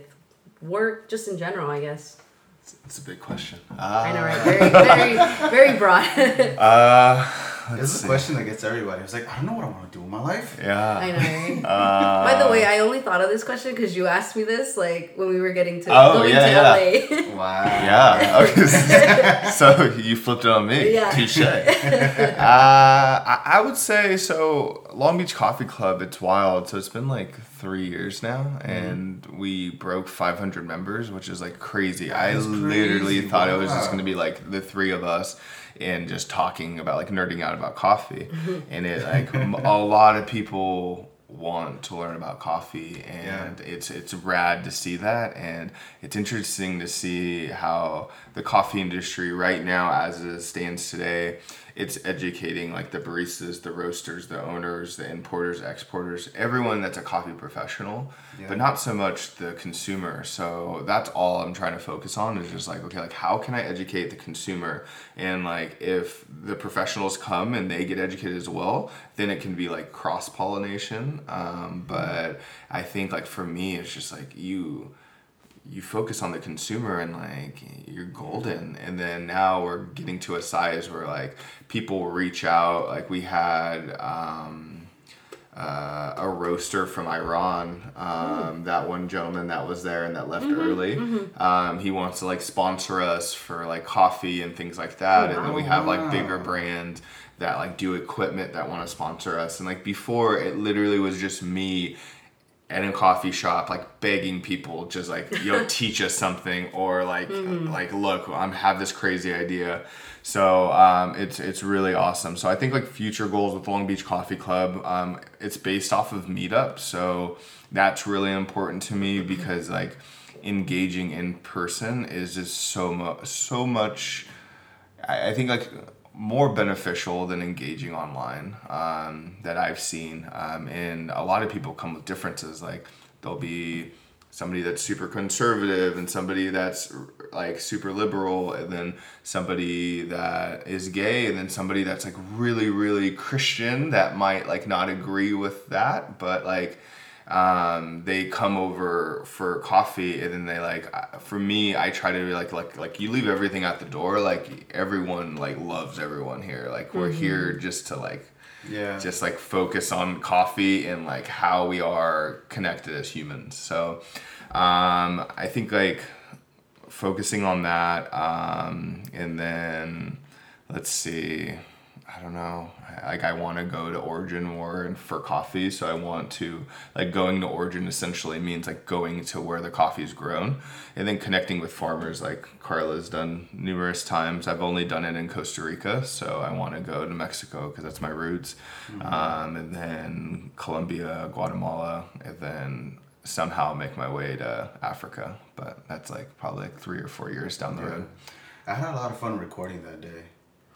work, just in general, I guess? It's a big question. I know, right? Very, very, very broad. Uh, It's a see. question that gets everybody. It's like, I don't know what I want to do with my life. Yeah. I know. Uh, By the way, I only thought of this question because you asked me this like when we were getting to Oh, going yeah, to LA. Wow. Yeah. Okay. so you flipped it on me. Yeah. Touche. uh, I, I would say so. Long Beach Coffee Club. It's wild. So it's been like three years now, Mm-hmm. and we broke 500 members, which is like crazy. I is literally crazy. thought it was just going to be like the three of us. And just talking about like nerding out about coffee, and it like a lot of people want to learn about coffee and it's it's rad to see that and it's interesting to see how the coffee industry right now as it stands today it's educating like the baristas the roasters the owners the importers exporters everyone that's a coffee professional Yeah. but not so much the consumer. So that's all i'm trying to focus on is just like okay like how can i educate the consumer? And like if the professionals come and they get educated as well then it can be like cross pollination um, but i think like for me it's just like you you focus on the consumer and like you're golden and then now we're getting to a size where like people reach out like we had um uh, a roaster from Iran. Um, that one gentleman that was there and that left early. Um, he wants to like sponsor us for like coffee and things like that. And then we have like bigger Wow. brands that like do equipment that want to sponsor us. And like before, it literally was just me at a coffee shop like begging people just like yo teach us something or like like look i'm have this crazy idea. So um, it's it's really awesome. So i think like future goals with long beach coffee club um, it's based off of meetup. So that's really important to me because like engaging in person is just so much so much I, I think like more beneficial than engaging online um, that I've seen. Um, and a lot of people come with differences. Like there'll be somebody that's super conservative and somebody that's like super liberal and then somebody that is gay and then somebody that's like really really christian that might like not agree with that but like um, they come over for coffee and then they like for me i try to be like like like you leave everything at the door like everyone like loves everyone here. Like we're here just to like Yeah. just like focus on coffee and like how we are connected as humans. So um, i think like focusing on that um, and then let's see i don't know. Like i want to go to origin more and for coffee so i want to like going to origin essentially means like going to where the coffee is grown. And then connecting with farmers like carla's done numerous times. I've only done it in costa rica so i want to go to mexico because that's my roots. Um, and then colombia guatemala and then somehow make my way to africa. But that's like probably like three or four years down the road. I had a lot of fun recording that day.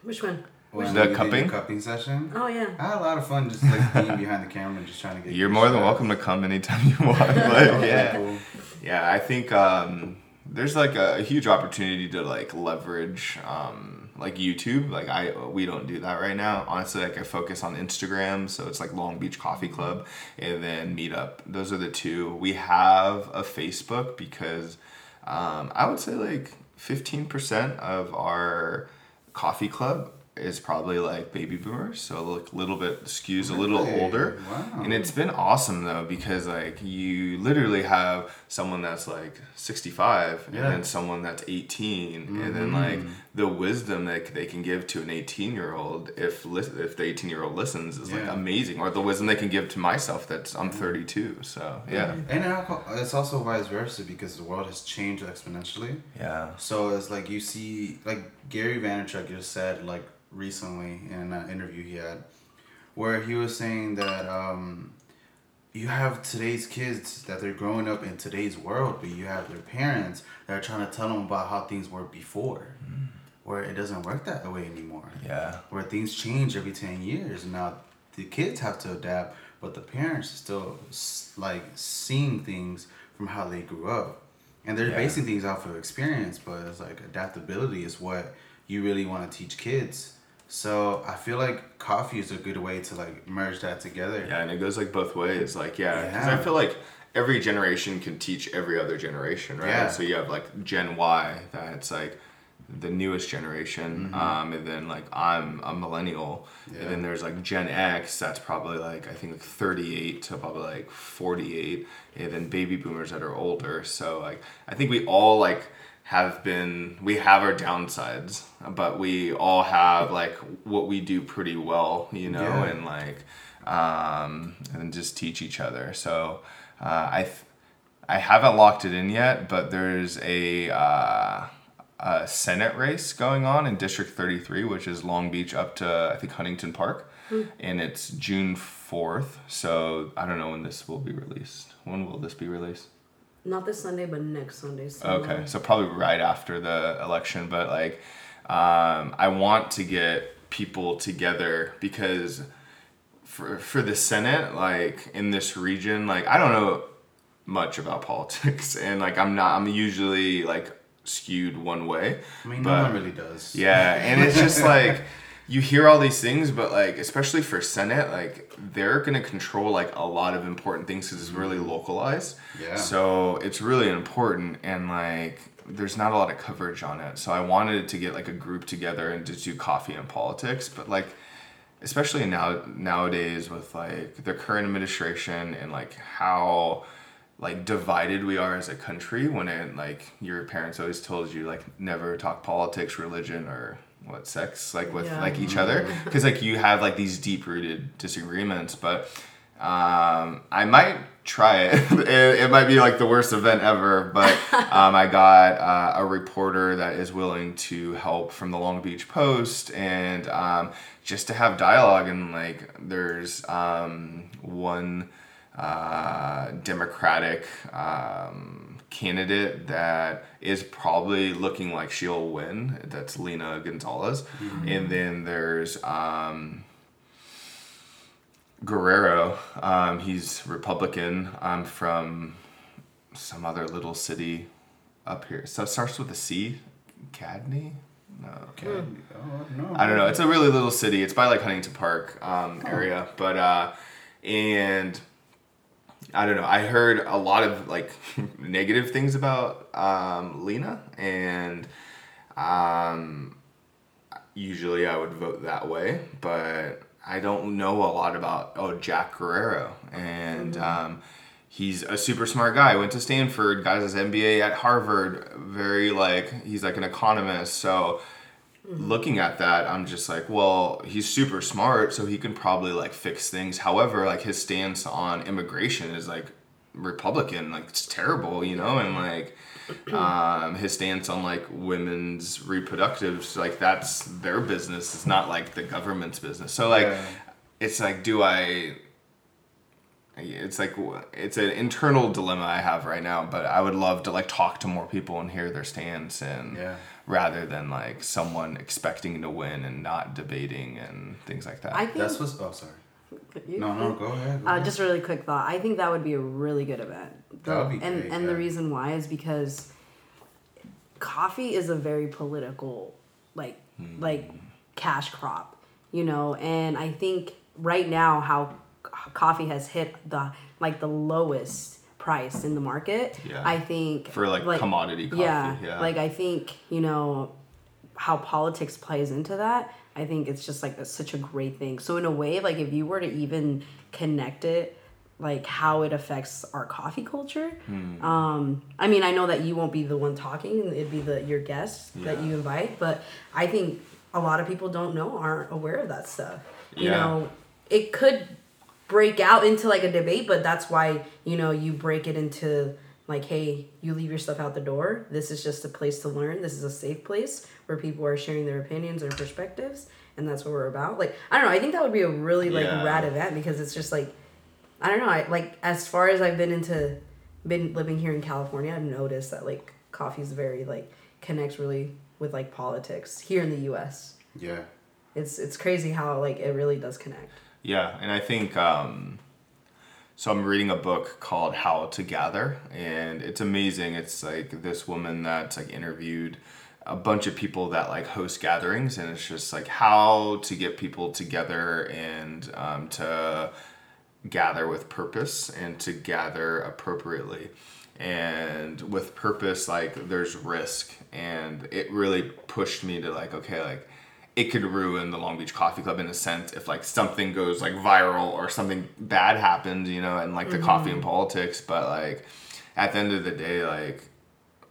Which one? When The cupping? cupping session. Oh yeah. I had a lot of fun just like being behind the camera and just trying to get. You're more than shots. welcome to come anytime you want. Like, yeah, Cool. yeah. I think um, there's like a, huge opportunity to like leverage um, like YouTube. Like I, we don't do that right now. Honestly, like I focus on Instagram, so it's like Long Beach Coffee Club, and then Meetup. Those are the two. We have a Facebook because um, I would say like 15% of our coffee club is probably like baby boomers so like a little bit skews a little older Wow. and it's been awesome though because like you literally have someone that's like 65 Yeah. and then someone that's 18 and then mm-hmm. like the wisdom that they can give to an 18 year old if if the 18 year old listens is like Yeah. amazing or the wisdom they can give to myself that's I'm 32 so yeah. And it- it's also vice versa because the world has changed exponentially. yeah. So it's like you see, like Gary Vaynerchuk just said, like recently in an interview he had, where he was saying that um, you have today's kids that they're growing up in today's world, but you have their parents that are trying to tell them about how things were before, where it doesn't work that way anymore. yeah Where things change every ten years, now the kids have to adapt, but the parents are still like seeing things from how they grew up, and they're Yeah. basing things off of experience. But it's like adaptability is what you really want to teach kids. So I feel like coffee is a good way to like merge that together. Yeah, and it goes like both ways. Like, yeah, because I feel like every generation can teach every other generation, right? Yeah. So you have like Gen Y that's like the newest generation, um, and then like I'm a millennial, Yeah. and then there's like Gen X. That's probably like I think like 38 to probably like 48, and then baby boomers that are older. So like I think we all like have been we have our downsides, but we all have like what we do pretty well, you know, Yeah. and like um, and just teach each other. So uh, I. Th- I haven't locked it in yet, but there's a, uh, a Senate race going on in District 33, which is Long Beach up to, I think, Huntington Park. And it's June 4th. So I don't know when this will be released. When will this be released? Not this Sunday, but next Sunday. So Okay, so probably right after the election, but like, um, I want to get people together because for for the Senate, like in this region, like I don't know much about politics, and like I'm not, I'm usually like skewed one way. I mean, But- no one really does. Yeah, and it's just like you hear all these things, but like especially for Senate, like they're gonna control like a lot of important things because it's really mm-hmm. localized. Yeah. So it's really important, and like there's not a lot of coverage on it. So I wanted to get like a group together and just do coffee and politics, but like especially now nowadays with like the current administration and like how like divided we are as a country when it like your parents always told you like never talk politics religion or what sex like with Yeah. like each other because like you have like these deep rooted disagreements but um i might try it. it it might be like the worst event ever but um, i got uh, a reporter that is willing to help from the long beach post and um, just to have dialogue and like there's um, one uh, democratic um, candidate that is probably looking like she'll win that's lena gonzalez and then there's um, Guerrero. Um, he's Republican. I'm from some other little city up here. So it starts with a C. Cadney? No. Okay. Oh, no. I don't know. It's a really little city. It's by like Huntington Park um, area, but uh, and I don't know. I heard a lot of like negative things about um, Lena, and um, usually I would vote that way, but I don't know a lot about oh Jack Guerrero, and um, he's a super smart guy. Went to Stanford, got his MBA at Harvard. Very like he's like an economist, so looking at that i'm just like well he's super smart so he can probably like fix things. However like his stance on immigration is like republican like it's terrible you know? And like um his stance on like women's reproductives like that's their business. It's not like the government's business. So like Yeah. it's like do i it's like it's an internal dilemma i have right now but i would love to like talk to more people and hear their stance and Yeah. Rather than like someone expecting to win and not debating and things like that. I think That's what's. Oh, sorry. You- No, no, go ahead. go Uh, ahead. just a really quick thought. I think that would be a really good event. That would be and great, and the reason why is because coffee is a very political like Hmm. like cash crop, you know, and I think right now how coffee has hit the like the lowest price in the market. Yeah. I think For, like, commodity coffee, Yeah, yeah. Like I think, you know, how politics plays into that i think it's just like a, such a great thing so in a way like if you were to even connect it like how it affects our coffee culture Hmm. um i mean i know that you won't be the one talking it'd be the your guests that you invite but i think a lot of people don't know aren't aware of that stuff you Yeah. know it could break out into like a debate but that's why you know you break it into like hey you leave your stuff out the door. This is just a place to learn. This is a safe place where people are sharing their opinions and perspectives and that's what we're about. Like i don't know. I think that would be a really like Yeah. rad event because it's just like i don't know. I, like as far as i've been into been living here in california i've noticed that like coffee's very like connects really with like politics here in the us Yeah. it's it's crazy how like it really does connect Yeah, and I think um, so. I'm reading a book called How to Gather, and it's amazing. It's like this woman that's like interviewed a bunch of people that like host gatherings, and it's just like how to get people together and um, to gather with purpose and to gather appropriately and with purpose like there's risk and it really pushed me to like okay like it could ruin the long beach coffee club in a sense if like something goes like viral or something bad happens you know and like the coffee and politics. But like at the end of the day like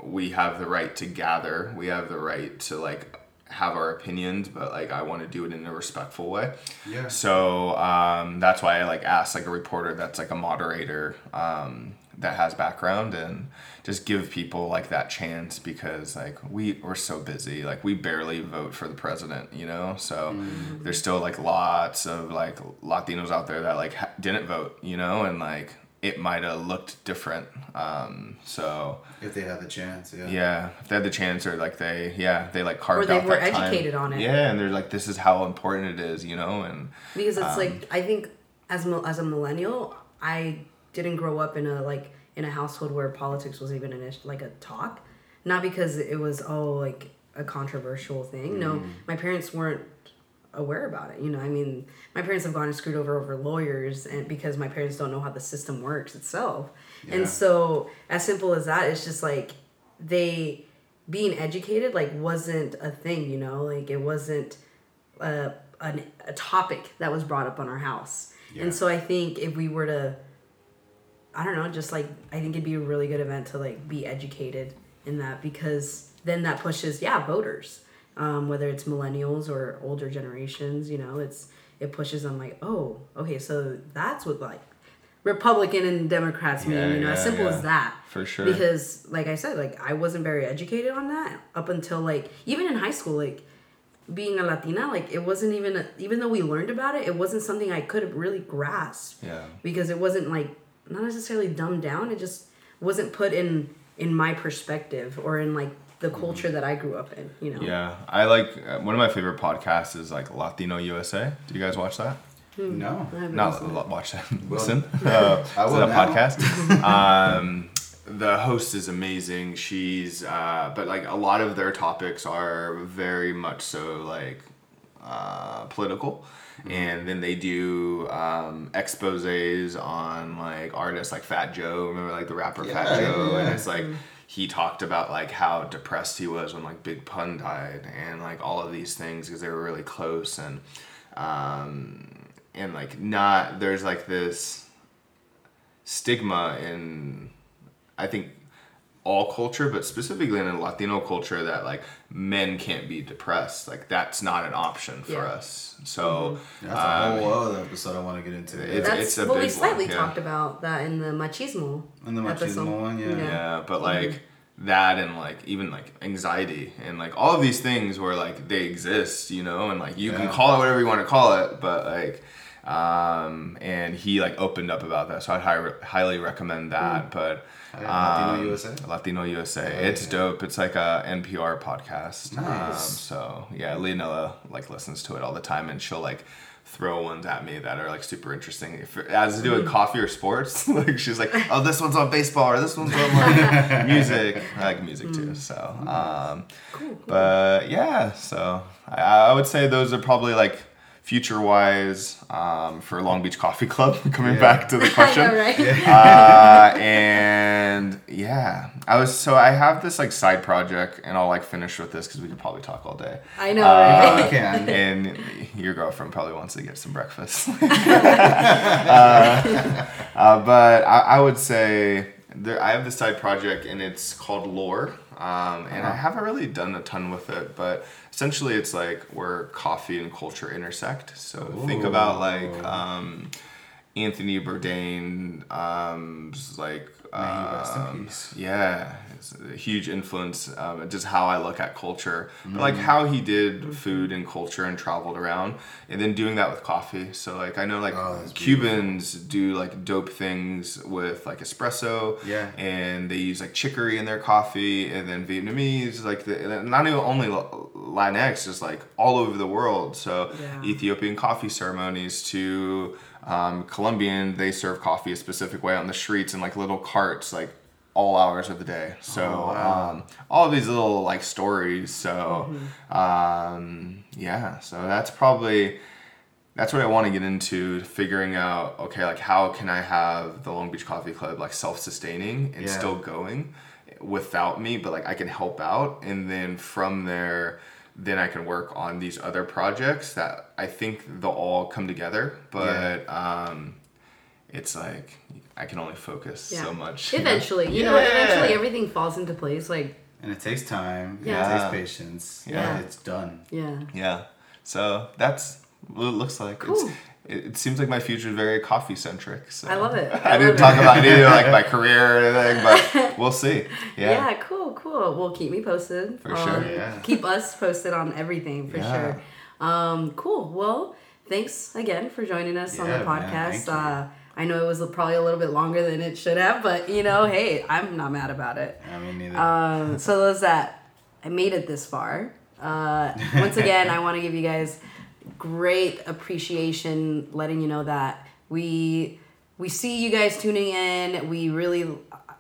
we have the right to gather. We have the right to like have our opinions but like i want to do it in a respectful way. Yeah. so um, that's why i like asked like a reporter that's like a moderator um, that has background and just give people like that chance because like we we're so busy like we barely vote for the president you know so there's still like lots of like latinos out there that like ha- didn't vote you know and like it might have looked different um, so If they had the chance, yeah. yeah, if they had the chance, or like they, yeah, they like carved they out were that time. educated on it. Yeah, and they're like, this is how important it is, you know, and because it's Um, like I think as mil- as a millennial, I didn't grow up in a like in a household where politics was even an ish, like a talk. Not because it was oh like a controversial thing. No, Mm. my parents weren't aware about it. You know, I mean, my parents have gone and screwed over over lawyers, and because my parents don't know how the system works itself. Yeah. And so, as simple as that, it's just like they being educated like wasn't a thing. You know, like it wasn't a an, a topic that was brought up on our house. Yeah. And so I think if we were to I don't know, just like I think it'd be a really good event to like be educated in that because then that pushes yeah voters, um, whether it's millennials or older generations. You know, it's it pushes them like oh okay so that's what like Republican and Democrats mean. Yeah, you know, as simple yeah. as that. For sure. Because like I said, like I wasn't very educated on that up until like even in high school, like being a Latina, like it wasn't even a, even though we learned about it, it wasn't something I could have really grasp yeah, because it wasn't like not necessarily dumbed down. It just wasn't put in in my perspective or in like the culture that I grew up in. You know. Mm-hmm. yeah. I like uh, one of my favorite podcasts is like Latino USA. Do you guys watch that? No. Haven't Not listened. watch that. Listen. Uh, I is will it a now. podcast? um, the host is amazing. She's, uh, but like a lot of their topics are very much so like uh, political. And then they do um, exposes on like artists like Fat Joe. Remember like the rapper Fat Yeah, Joe? And it's like he talked about like how depressed he was when like Big Pun died and like all of these things because they were really close and um, and like not there's like this stigma in I think all culture, but specifically in a Latino culture that like men can't be depressed. Like that's not an option for Yeah. us. So That's a um, whole other episode I want to get into. It's- That's it's a well, we slightly one, yeah. talked about that in the machismo. In the machismo episode. one, yeah. yeah, but like that and like even like anxiety and like all of these things where like they exist, you know, and like you can call it whatever you want to call it, but like um and he like opened up about that so i'd hi- highly recommend that but Oh, Latino um, USA? latino usa Oh, it's okay. dope. It's like a npr podcast. Um, so yeah leonella like listens to it all the time and she'll like throw ones at me that are like super interesting. If has to do with coffee or sports like she's like oh this one's on baseball or this one's on like music. I like music too so um but yeah so I, I would say those are probably like future wise um, for long beach coffee club coming Yeah. back to the question know, right? uh, and yeah, I was so I have this like side project, and I'll like finish with this because we could probably talk all day. I know, Uh, right? I can. And your girlfriend probably wants to get some breakfast. uh, uh, but I, I would say there, I have this side project, and it's called Lore. Um, and I haven't really done a ton with it, but essentially it's like where coffee and culture intersect. So think about like um, Anthony Bourdain, um, like May he rest in um, yeah, huge influence. Um, just how I look at culture, but like how he did food and culture and traveled around, and then doing that with coffee. So like I know like Oh, Cubans do like dope things with like espresso, Yeah. and they use like chicory in their coffee, and then Vietnamese like the not even only Latinx, just like all over the world. So Yeah. Ethiopian coffee ceremonies to um, Colombian, they serve coffee a specific way on the streets in like little carts, like all hours of the day. So Oh, wow. um, all of these little like stories. So Mm-hmm. um, yeah, so that's probably that's what I want to get into figuring out okay like how can I have the Long Beach Coffee Club like self-sustaining and Yeah. still going without me but like I can help out and then from there then I can work on these other projects that I think they'll all come together but um it's like I can only focus Yeah. so much you know? Eventually, you know, Yeah. eventually everything falls into place. Like, And it takes time. Yeah. It takes patience. Yeah. Yeah. It's done. yeah. Yeah. So that's what it looks like. Cool. It's, it, it seems like my future is very coffee centric. So. I love it. I, I didn't talk it. about any of like my career or anything, but we'll see. Yeah. Yeah. cool, cool. Well, keep me posted. For on- sure. Yeah. Keep us posted on everything for Yeah. sure. Um, cool. Well, thanks again for joining us on the podcast. man, podcast. thank you. I know it was probably a little bit longer than it should have, but you know, hey, I'm not mad about it. I mean, neither. Um, so those that I made it this far. Uh, once again, I want to give you guys great appreciation, letting you know that we we see you guys tuning in. We really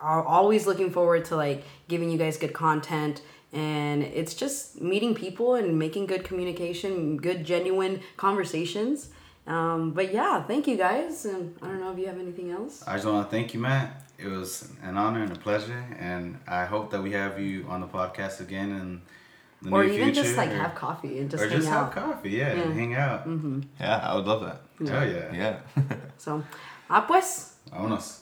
are always looking forward to like giving you guys good content. And it's just meeting people and making good communication, good genuine conversations. Um, but yeah, thank you guys. And I don't know if you have anything else. I just want to thank you, Matt. It was an honor and a pleasure, and I hope that we have you on the podcast again and the Or even future. just like or, have coffee and just or hang just out. have coffee, yeah, and hang out. Yeah, I would love that. Hell yeah. Yeah. So, ah pues. Vámonos.